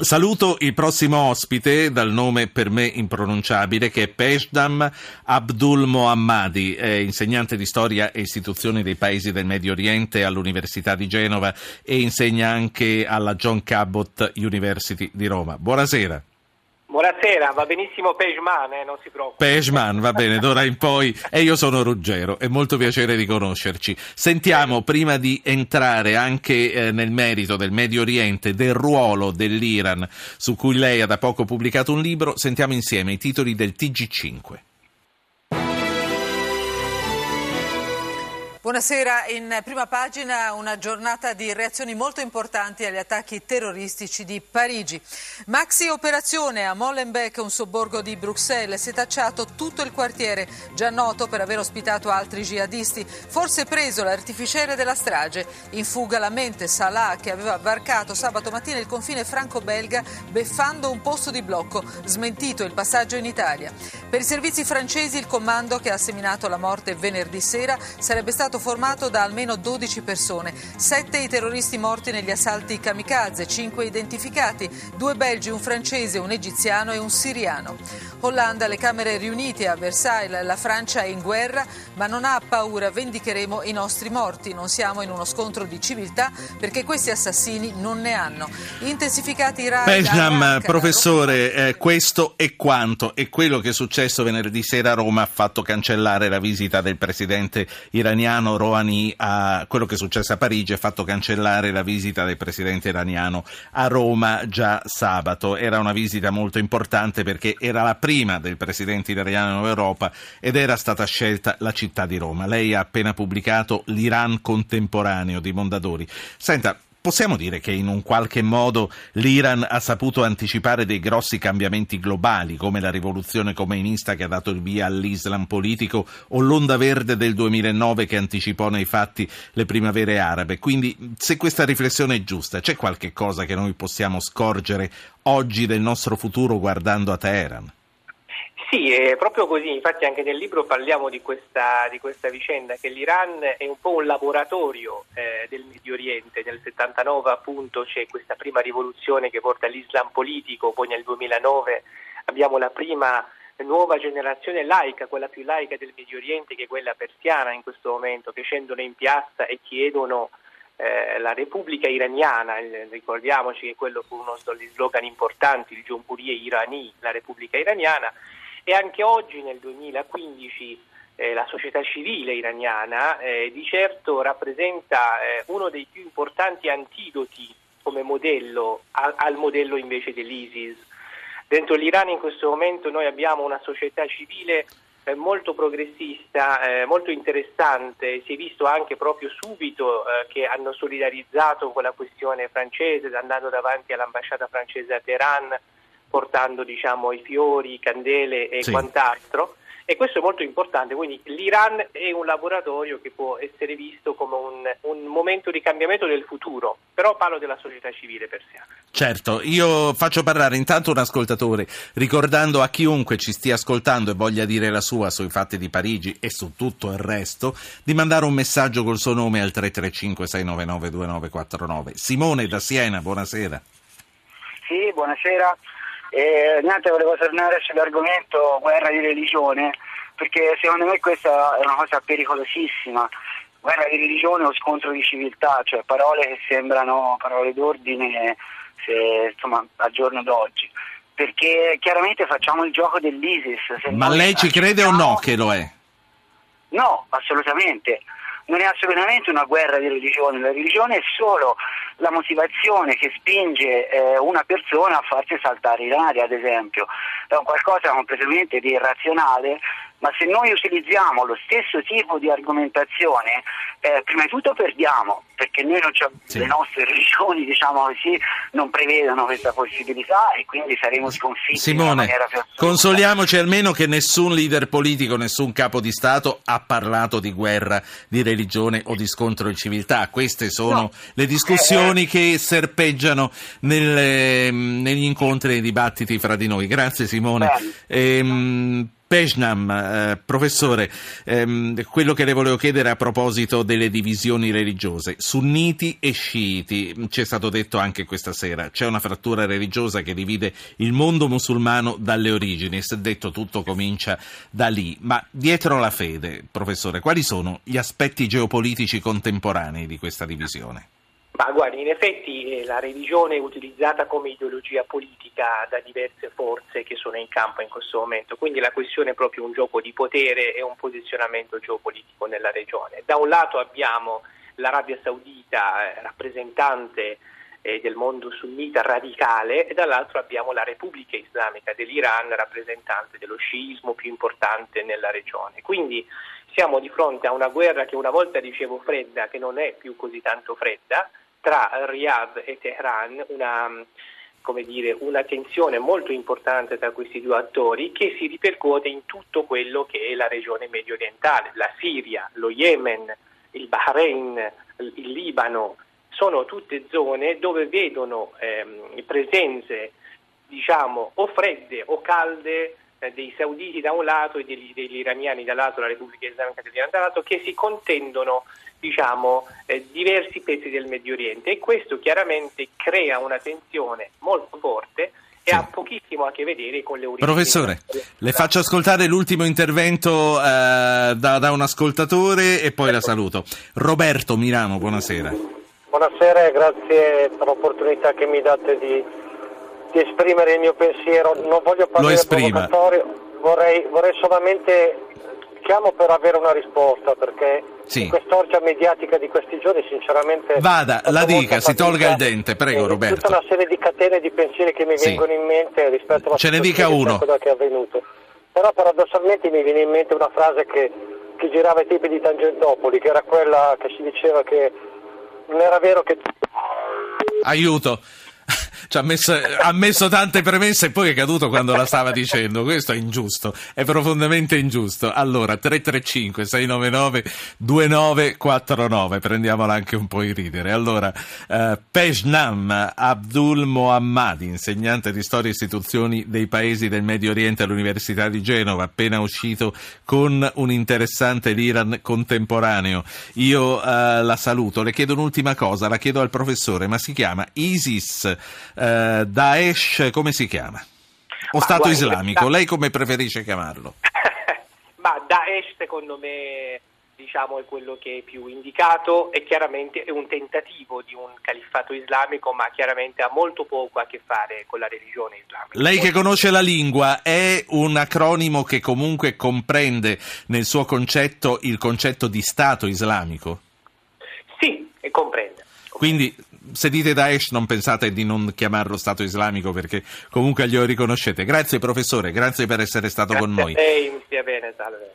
Saluto il prossimo ospite dal nome per me impronunciabile che è Peshdam Abdul Mohammadi, insegnante di storia e istituzioni dei paesi del Medio Oriente all'Università di Genova e insegna anche alla John Cabot University di Roma. Buonasera. Buonasera, va benissimo Pejman, eh, non si preoccupi. Pejman, va bene, d'ora in poi. E io sono Ruggero, è molto piacere di conoscerci. Sentiamo, prima di entrare anche eh, nel merito del Medio Oriente, del ruolo dell'Iran, su cui lei ha da poco pubblicato un libro, sentiamo insieme i titoli del TG5. Buonasera, in prima pagina una giornata di reazioni molto importanti agli attacchi terroristici di Parigi. Maxi operazione a Molenbeek, un sobborgo di Bruxelles, si è tacciato tutto il quartiere, già noto per aver ospitato altri jihadisti, forse preso l'artificiere della strage. In fuga la mente Salah che aveva varcato sabato mattina il confine franco-belga beffando un posto di blocco, smentito il passaggio in Italia. Per i servizi francesi il comando che ha seminato la morte venerdì sera sarebbe stato stato formato da almeno 12 persone, sette i terroristi morti negli assalti kamikaze, cinque identificati, due belgi, un francese, un egiziano e un siriano. Hollanda, le Camere riunite a Versailles, la Francia è in guerra, ma non ha paura, vendicheremo i nostri morti, non siamo in uno scontro di civiltà perché questi assassini non ne hanno. Intensificati i raid. Pejnam, professore, eh, questo è quanto e quello che è successo venerdì sera a Roma ha fatto cancellare la visita del presidente iraniano iraniano Rouhani a quello che è successo a Parigi ha fatto cancellare la visita del presidente iraniano a Roma già sabato. Era una visita molto importante perché era la prima del presidente iraniano in Europa ed era stata scelta la città di Roma. Lei ha appena pubblicato L'Iran contemporaneo di Mondadori. Senta, Possiamo dire che in un qualche modo l'Iran ha saputo anticipare dei grossi cambiamenti globali, come la rivoluzione comeinista che ha dato il via all'Islam politico o l'onda verde del 2009 che anticipò nei fatti le primavere arabe. Quindi, se questa riflessione è giusta, c'è qualche cosa che noi possiamo scorgere oggi del nostro futuro guardando a Teheran? Sì, è proprio così, infatti anche nel libro parliamo di questa, di questa vicenda, che l'Iran è un po' un laboratorio eh, del Medio Oriente, nel 79 appunto c'è questa prima rivoluzione che porta all'Islam politico, poi nel 2009 abbiamo la prima nuova generazione laica, quella più laica del Medio Oriente che è quella persiana in questo momento, che scendono in piazza e chiedono eh, la Repubblica iraniana, il, ricordiamoci che quello fu uno degli slogan importanti, il Giompurie irani, la Repubblica iraniana, e anche oggi nel 2015 eh, la società civile iraniana eh, di certo rappresenta eh, uno dei più importanti antidoti come modello a, al modello invece dell'ISIS. Dentro l'Iran in questo momento noi abbiamo una società civile eh, molto progressista, eh, molto interessante, si è visto anche proprio subito eh, che hanno solidarizzato con la questione francese andando davanti all'ambasciata francese a Teheran portando diciamo, i fiori, candele e sì. quant'altro. E questo è molto importante, quindi l'Iran è un laboratorio che può essere visto come un, un, momento di cambiamento del futuro, però parlo della società civile persiana. Certo, io faccio parlare intanto un ascoltatore, ricordando a chiunque ci stia ascoltando e voglia dire la sua sui fatti di Parigi e su tutto il resto, di mandare un messaggio col suo nome al 335 699 2949. Simone da Siena, buonasera. Sì, buonasera. E niente, volevo tornare sull'argomento guerra di religione, perché secondo me questa è una cosa pericolosissima. Guerra di religione o scontro di civiltà, cioè parole che sembrano parole d'ordine se, insomma, al giorno d'oggi. Perché chiaramente facciamo il gioco dell'ISIS. Ma lei ci crede o no che lo è? No, assolutamente non è assolutamente una guerra di religione, la religione è solo la motivazione che spinge eh, una persona a farsi saltare in aria, ad esempio, è un qualcosa completamente di irrazionale ma se noi utilizziamo lo stesso tipo di argomentazione, eh, prima di tutto perdiamo, perché noi non Sì. le nostre religioni, diciamo così, non prevedono questa possibilità e quindi saremo sconfitti Simone, consoliamoci almeno che nessun leader politico, nessun capo di Stato ha parlato di guerra, di religione o di scontro di civiltà. Queste sono No. le discussioni che serpeggiano nelle- negli incontri e nei dibattiti fra di noi. Grazie Simone. Ehm, Pejnam, eh, professore, ehm, quello che le volevo chiedere a proposito delle divisioni religiose, sunniti e sciiti, ci è stato detto anche questa sera, c'è una frattura religiosa che divide il mondo musulmano dalle origini, si è detto tutto comincia da lì, ma dietro la fede, professore, quali sono gli aspetti geopolitici contemporanei di questa divisione? Ma guardi, in effetti eh, la religione è utilizzata come ideologia politica da diverse forze che sono in campo in questo momento, quindi la questione è proprio un gioco di potere e un posizionamento geopolitico nella regione. Da un lato abbiamo l'Arabia Saudita, eh, rappresentante eh, del mondo sunnita radicale, e dall'altro abbiamo la Repubblica Islamica dell'Iran, rappresentante dello sciismo più importante nella regione. Quindi siamo di fronte a una guerra che una volta dicevo fredda, che non è più così tanto fredda, tra Riyadh e Teheran, una, dire, una tensione molto importante tra questi due attori che si ripercuote in tutto quello che è la regione medio orientale, la Siria, lo Yemen, il Bahrain, il Libano, sono tutte zone dove vedono ehm, presenze diciamo o fredde o calde dei sauditi da un lato e degli, degli iraniani dall'altro, la Repubblica Islamica dell'Iran dall'altro, che si contendono diciamo, eh, diversi pezzi del Medio Oriente e questo chiaramente crea una tensione molto forte e Sì. ha pochissimo a che vedere con le origini. Professore, le faccio ascoltare l'ultimo intervento eh, da, da un ascoltatore e poi la saluto. Roberto Milano, buonasera. Buonasera e grazie per l'opportunità che mi date di, di esprimere il mio pensiero. Non voglio parlare provocatorio, vorrei, vorrei solamente chiamo per avere una risposta perché Sì. quest'orgia mediatica di questi giorni sinceramente Vada, la dica, si fatica tolga il dente, prego, Roberto. Tutta una serie di catene di pensieri che mi Sì. vengono in mente rispetto alla Ce ne dica situazione uno. di quello che è avvenuto. Però paradossalmente mi viene in mente una frase che, che girava ai tempi di Tangentopoli, che era quella che si diceva che non era vero che Aiuto. Ci ha messo, ha messo tante premesse e poi è caduto quando la stava dicendo. Questo è ingiusto, è profondamente ingiusto. Allora, 335 699 2949, prendiamola anche un po' in ridere. Allora, eh, Pejnam Abdul Mohammad, insegnante di storia e istituzioni dei paesi del Medio Oriente all'Università di Genova, appena uscito con un interessante l'Iran contemporaneo. Io eh, la saluto, le chiedo un'ultima cosa, la chiedo al professore, ma si chiama ISIS, eh, Daesh, come si chiama? O Ma Stato guardi, Islamico, da- lei come preferisce chiamarlo? Ma Daesh secondo me diciamo, è quello che è più indicato e chiaramente è un tentativo di un califfato islamico, ma chiaramente ha molto poco a che fare con la religione islamica. Lei che conosce la lingua, è un acronimo che comunque comprende nel suo concetto il concetto di Stato islamico? Sì, e comprende. Quindi se dite Daesh non pensate di non chiamarlo Stato islamico perché comunque glielo riconoscete. Grazie professore, grazie per essere stato con noi. Grazie a lei, stia bene, salve.